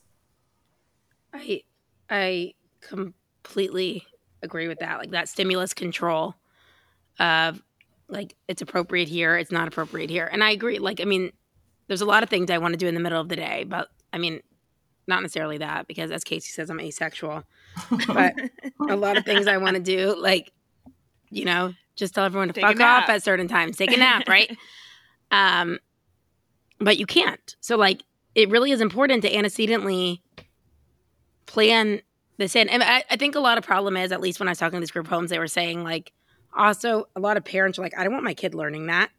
I I completely agree with that. Like that stimulus control of like it's appropriate here, it's not appropriate here. And I agree. Like, I mean, there's a lot of things I want to do in the middle of the day, but I mean, not necessarily that because as Casey says, I'm asexual. But a lot of things I want to do, like, you know, just tell everyone to take fuck off at certain times, take a nap, right? um, but you can't. So like, it really is important to antecedently plan this in. And I, I think a lot of problem is, at least when I was talking to these group of homes, they were saying like, also a lot of parents are like i don't want my kid learning that.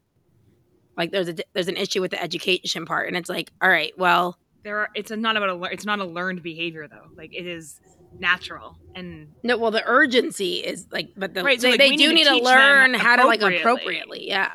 Like there's a there's an issue with the education part and it's like all right well there are it's not about a it's not a learned behavior though. Like it is natural and no well the urgency is like but the, right, so they, like, they do need to, to learn how to like appropriately yeah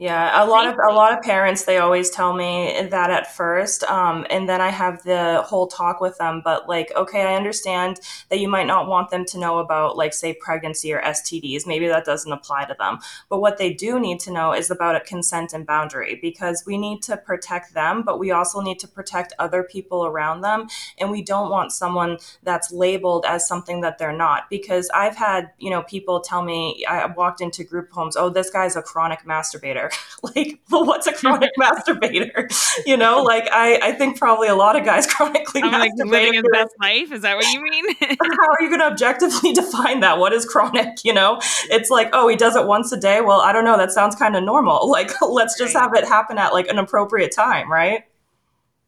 Yeah, a lot of a lot of parents they always tell me that at first, um, and then I have the whole talk with them. But like, okay, I understand that you might not want them to know about like say pregnancy or STDs. Maybe that doesn't apply to them. But what they do need to know is about a consent and boundary because we need to protect them, but we also need to protect other people around them, and we don't want someone that's labeled as something that they're not. Because I've had you know people tell me I walked into group homes, oh, this guy's a chronic masturbator. like, well, what's a chronic masturbator? You know, like I, I think probably a lot of guys chronically I'm like living his best life. Is that what you mean? How are you going to objectively define that? What is chronic? You know, it's like, oh, he does it once a day. Well, I don't know. That sounds kind of normal. Like, let's just Right. have it happen at like an appropriate time, right?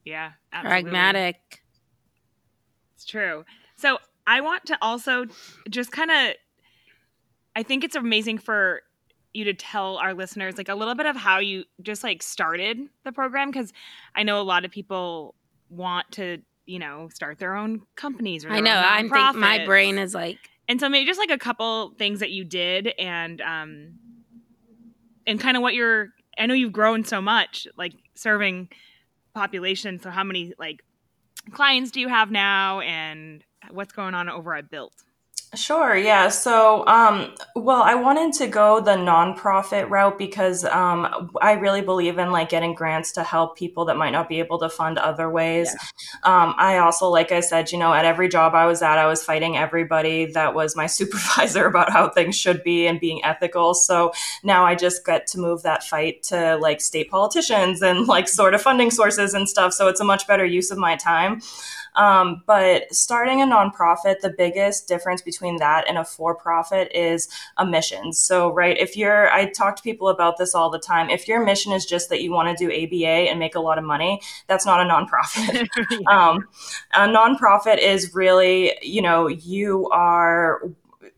yeah, absolutely. Pragmatic. It's true. So I want to also just kind of, I think it's amazing for you to tell our listeners like a little bit of how you just like started the program because I know a lot of people want to, you know, start their own companies. Or I know. I'm think my brain is like and so maybe just like a couple things that you did and um and kind of what you're i know you've grown so much like serving population so how many like clients do you have now and what's going on over at BILT Sure, yeah. So, um, well, I wanted to go the nonprofit route because um, I really believe in like getting grants to help people that might not be able to fund other ways. Um, I also, like I said, you know, at every job I was at, I was fighting everybody that was my supervisor about how things should be and being ethical. So now I just get to move that fight to like state politicians and like sort of funding sources and stuff. So it's a much better use of my time. Um, but starting a nonprofit, the biggest difference between that and a for profit is a mission. So, right, if you're, I talk to people about this all the time. If your mission is just that you want to do ABA and make a lot of money, that's not a nonprofit. um, a nonprofit is really, you know, you are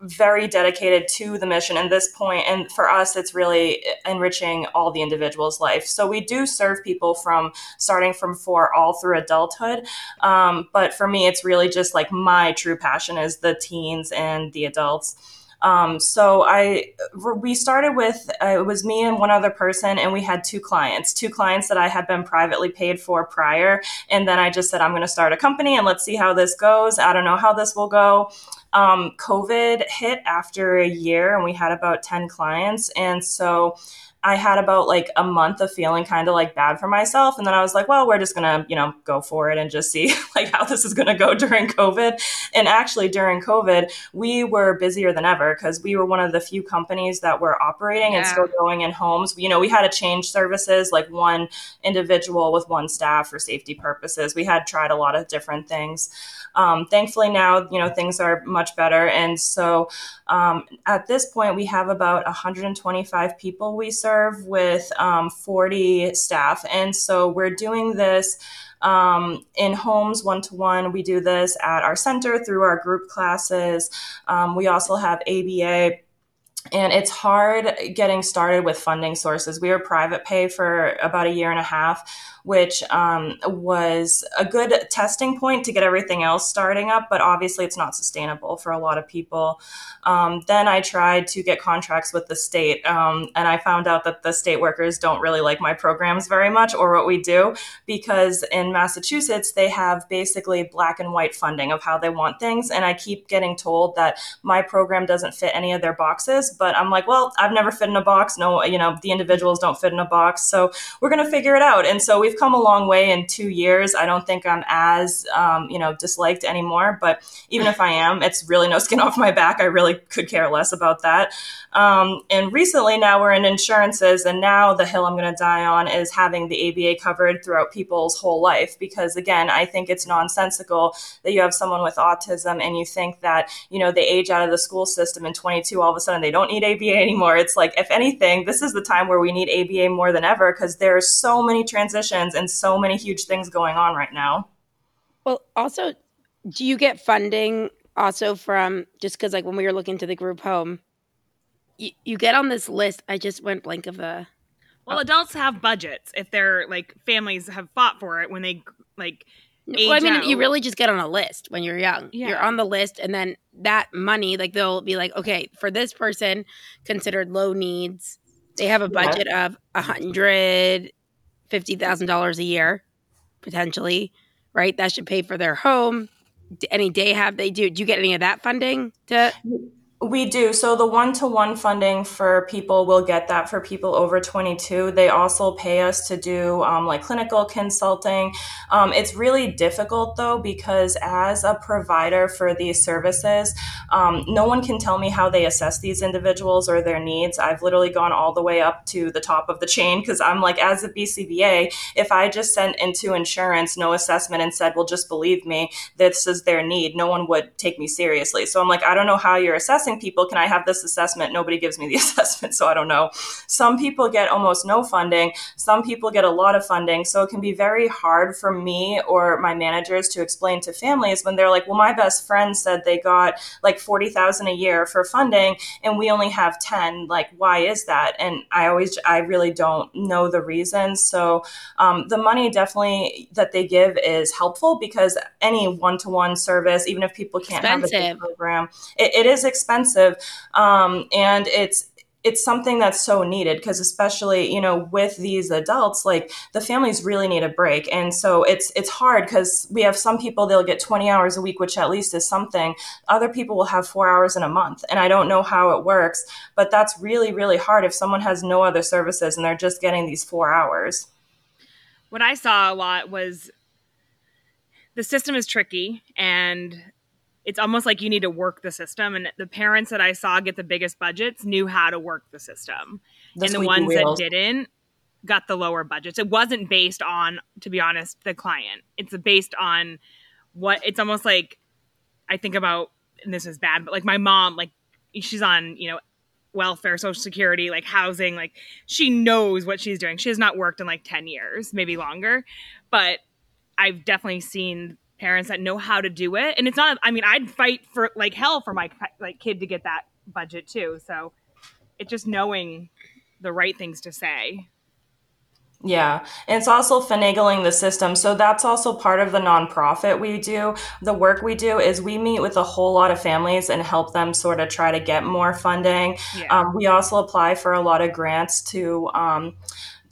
very dedicated to the mission. And this point and for us it's really enriching all the individual's life. So we do serve people from starting from four all through adulthood. Um, but for me it's really just like my true passion is the teens and the adults. Um, so I we started with uh, it was me and one other person, and we had two clients, two clients that I had been privately paid for prior, and then I just said I'm going to start a company and let's see how this goes. I don't know how this will go. Um, COVID hit after a year, and we had about ten clients, and so. I had about like a month of feeling kind of like bad for myself. And then I was like, well, we're just going to, you know, go for it and just see like how this is going to go during COVID. And actually, during COVID, we were busier than ever because we were one of the few companies that were operating and still going in homes. You know, we had to change services like one individual with one staff for safety purposes. We had tried a lot of different things. Um, thankfully, now, you know, things are much better. And so um, at this point, we have about 125 people we serve with um, 40 staff. And so we're doing this um, in homes one to one. We do this at our center through our group classes. Um, we also have ABA. And it's hard getting started with funding sources. We were private pay for about a year and a half, which um, was a good testing point to get everything else starting up, but obviously it's not sustainable for a lot of people. Um, then I tried to get contracts with the state, um, and I found out that the state workers don't really like my programs very much or what we do because in Massachusetts, they have basically black and white funding of how they want things. And I keep getting told that my program doesn't fit any of their boxes. But I'm like, well, I've never fit in a box. No, you know, the individuals don't fit in a box. So we're to figure it out. And so we've come a long way in two years. I don't think I'm as, um, you know, disliked anymore. But even if I am, it's really no skin off my back. I really could care less about that. Um, and recently now we're in insurances. And now the hill I'm going to die on is having the ABA covered throughout people's whole life. Because again, I think it's nonsensical that you have someone with autism and you think that, you know, they age out of the school system in 22, all of a sudden they don't need ABA anymore. It's like, if anything, this is the time where we need ABA more than ever because there's so many transitions and so many huge things going on right now. Well, also, do you get funding also from just because, like, when we were looking to the group home, you, you get on this list? I just went blank of the. well adults have budgets if they're like families have fought for it when they like Well, I Age mean, you really just get on a list when you're young. Yeah. You're on the list, and then that money, like, they'll be like, okay, for this person considered low needs, They have a budget yeah. of a hundred fifty thousand dollars a year, potentially, right? That should pay for their home. Any day have they do? Do you get any of that funding to? We do. So the one to one funding for people, we'll get that for people over 22. They also pay us to do um, like clinical consulting. Um, it's really difficult though, because as a provider for these services, um, no one can tell me how they assess these individuals or their needs. I've literally gone all the way up to the top of the chain because I'm like, as a BCBA, if I just sent into insurance no assessment and said, well, just believe me, this is their need, no one would take me seriously. So I'm like, I don't know how you're assessing asking people, can I have this assessment? Nobody gives me the assessment, so I don't know. Some people get almost no funding, some people get a lot of funding. So it can be very hard for me or my managers to explain to families when they're like, well, my best friend said they got like 40,000 a year for funding and we only have 10. Like, why is that? And I always, I really don't know the reasons. So um, the money definitely that they give is helpful because any one to one service, even if people can't Expensive. have a program, it, it is expensive expensive, um, and it's it's something that's so needed because especially you know with these adults like the families really need a break. And so it's it's hard because we have some people they'll get 20 hours a week which at least is something. Other people will have four hours in a month and i don't know how it works but that's really really hard if someone has no other services and they're just getting these four hours. What i saw a lot was the system is tricky and it's almost like you need to work the system. And the parents that I saw get the biggest budgets knew how to work the system. The and the ones wheels. that didn't got the lower budgets. It wasn't based on, to be honest, the client. It's based on what it's almost like I think about, and this is bad, but like my mom, like she's on, you know, welfare, social security, like housing, like she knows what she's doing. She has not worked in like 10 years, maybe longer, but I've definitely seen parents that know how to do it and it's not i mean i'd fight for like hell for my like kid to get that budget too so it's just knowing the right things to say yeah, and it's also finagling the system. So that's also part of the nonprofit we do. The work we do is we meet with a whole lot of families and help them sort of try to get more funding. Yeah. Um, we also apply for a lot of grants to um,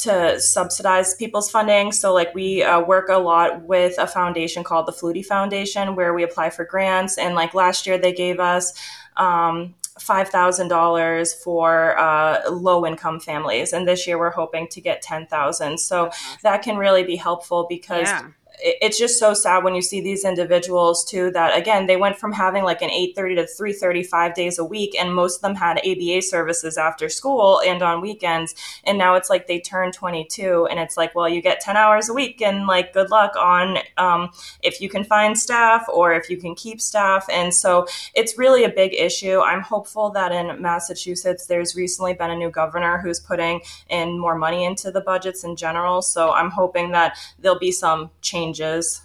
to subsidize people's funding. So, like, we uh, work a lot with a foundation called the Flutie Foundation, where we apply for grants. And like last year, they gave us um, $5,000 for uh, low income families. And this year, we're hoping to get 10,000. So, that can really be helpful because. Yeah it's just so sad when you see these individuals too that again they went from having like an 8.30 to 3.35 days a week and most of them had aba services after school and on weekends and now it's like they turn 22 and it's like well you get 10 hours a week and like good luck on um, if you can find staff or if you can keep staff and so it's really a big issue. I'm hopeful that in massachusetts there's recently been a new governor who's putting in more money into the budgets in general so i'm hoping that there'll be some change changes.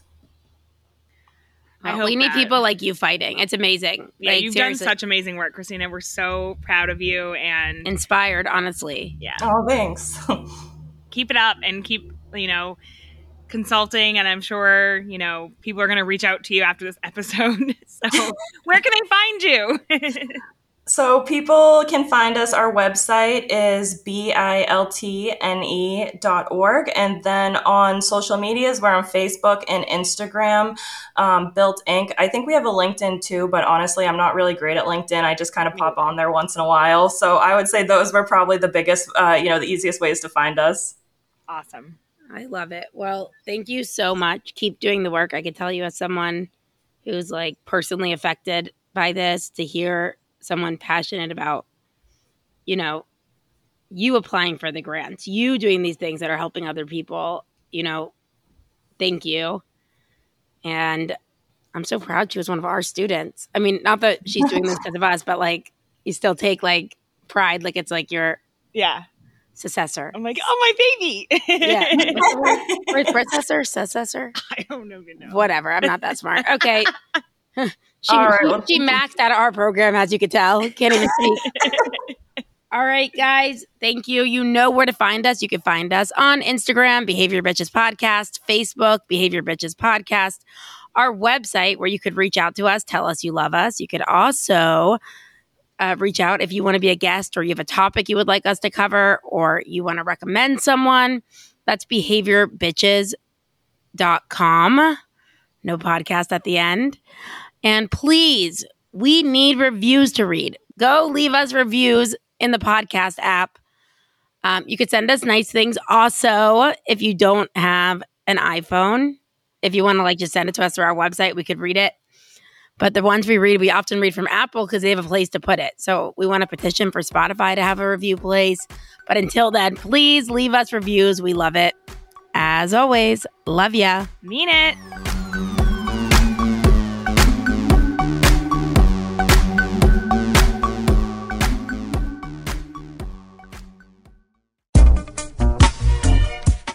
Well, uh, we need that. people like you fighting. It's amazing. Yeah, like, you've seriously. done such amazing work, Christina. We're so proud of you and inspired, honestly. Yeah. Oh, thanks. keep it up and keep, you know, consulting. And I'm sure, you know, people are going to reach out to you after this episode. so, where can they find you? So people can find us. Our website is biltne dot org, and then on social medias, we're on Facebook and Instagram. Um, BILT Inc. I think we have a LinkedIn too, but honestly, I'm not really great at LinkedIn. I just kind of pop on there once in a while. So I would say those were probably the biggest, uh, you know, the easiest ways to find us. Awesome. I love it. Well, thank you so much. Keep doing the work. I can tell you as someone who's like personally affected by this to hear someone passionate about, you know, you applying for the grants, you doing these things that are helping other people, you know, thank you. And I'm so proud she was one of our students. I mean, not that she's doing this because of us, but like you still take like pride, like it's like your yeah successor. I'm like, oh my baby. yeah, predecessor, successor. I don't even know. Whatever. I'm not that smart. Okay. She, right, she, she maxed out our program, as you could tell. Can't even speak. All right, guys. Thank you. You know where to find us. You can find us on Instagram, Behavior Bitches Podcast, Facebook, Behavior Bitches Podcast, our website where you could reach out to us, tell us you love us. You could also uh, reach out if you want to be a guest or you have a topic you would like us to cover or you want to recommend someone. That's behaviorbitches.com. No podcast at the end. And please, we need reviews to read. Go leave us reviews in the podcast app. Um, you could send us nice things. Also, if you don't have an iPhone, if you want to like just send it to us through our website, we could read it. But the ones we read, we often read from Apple because they have a place to put it. So we want to petition for Spotify to have a review place. But until then, please leave us reviews. We love it. As always, love ya. Mean it.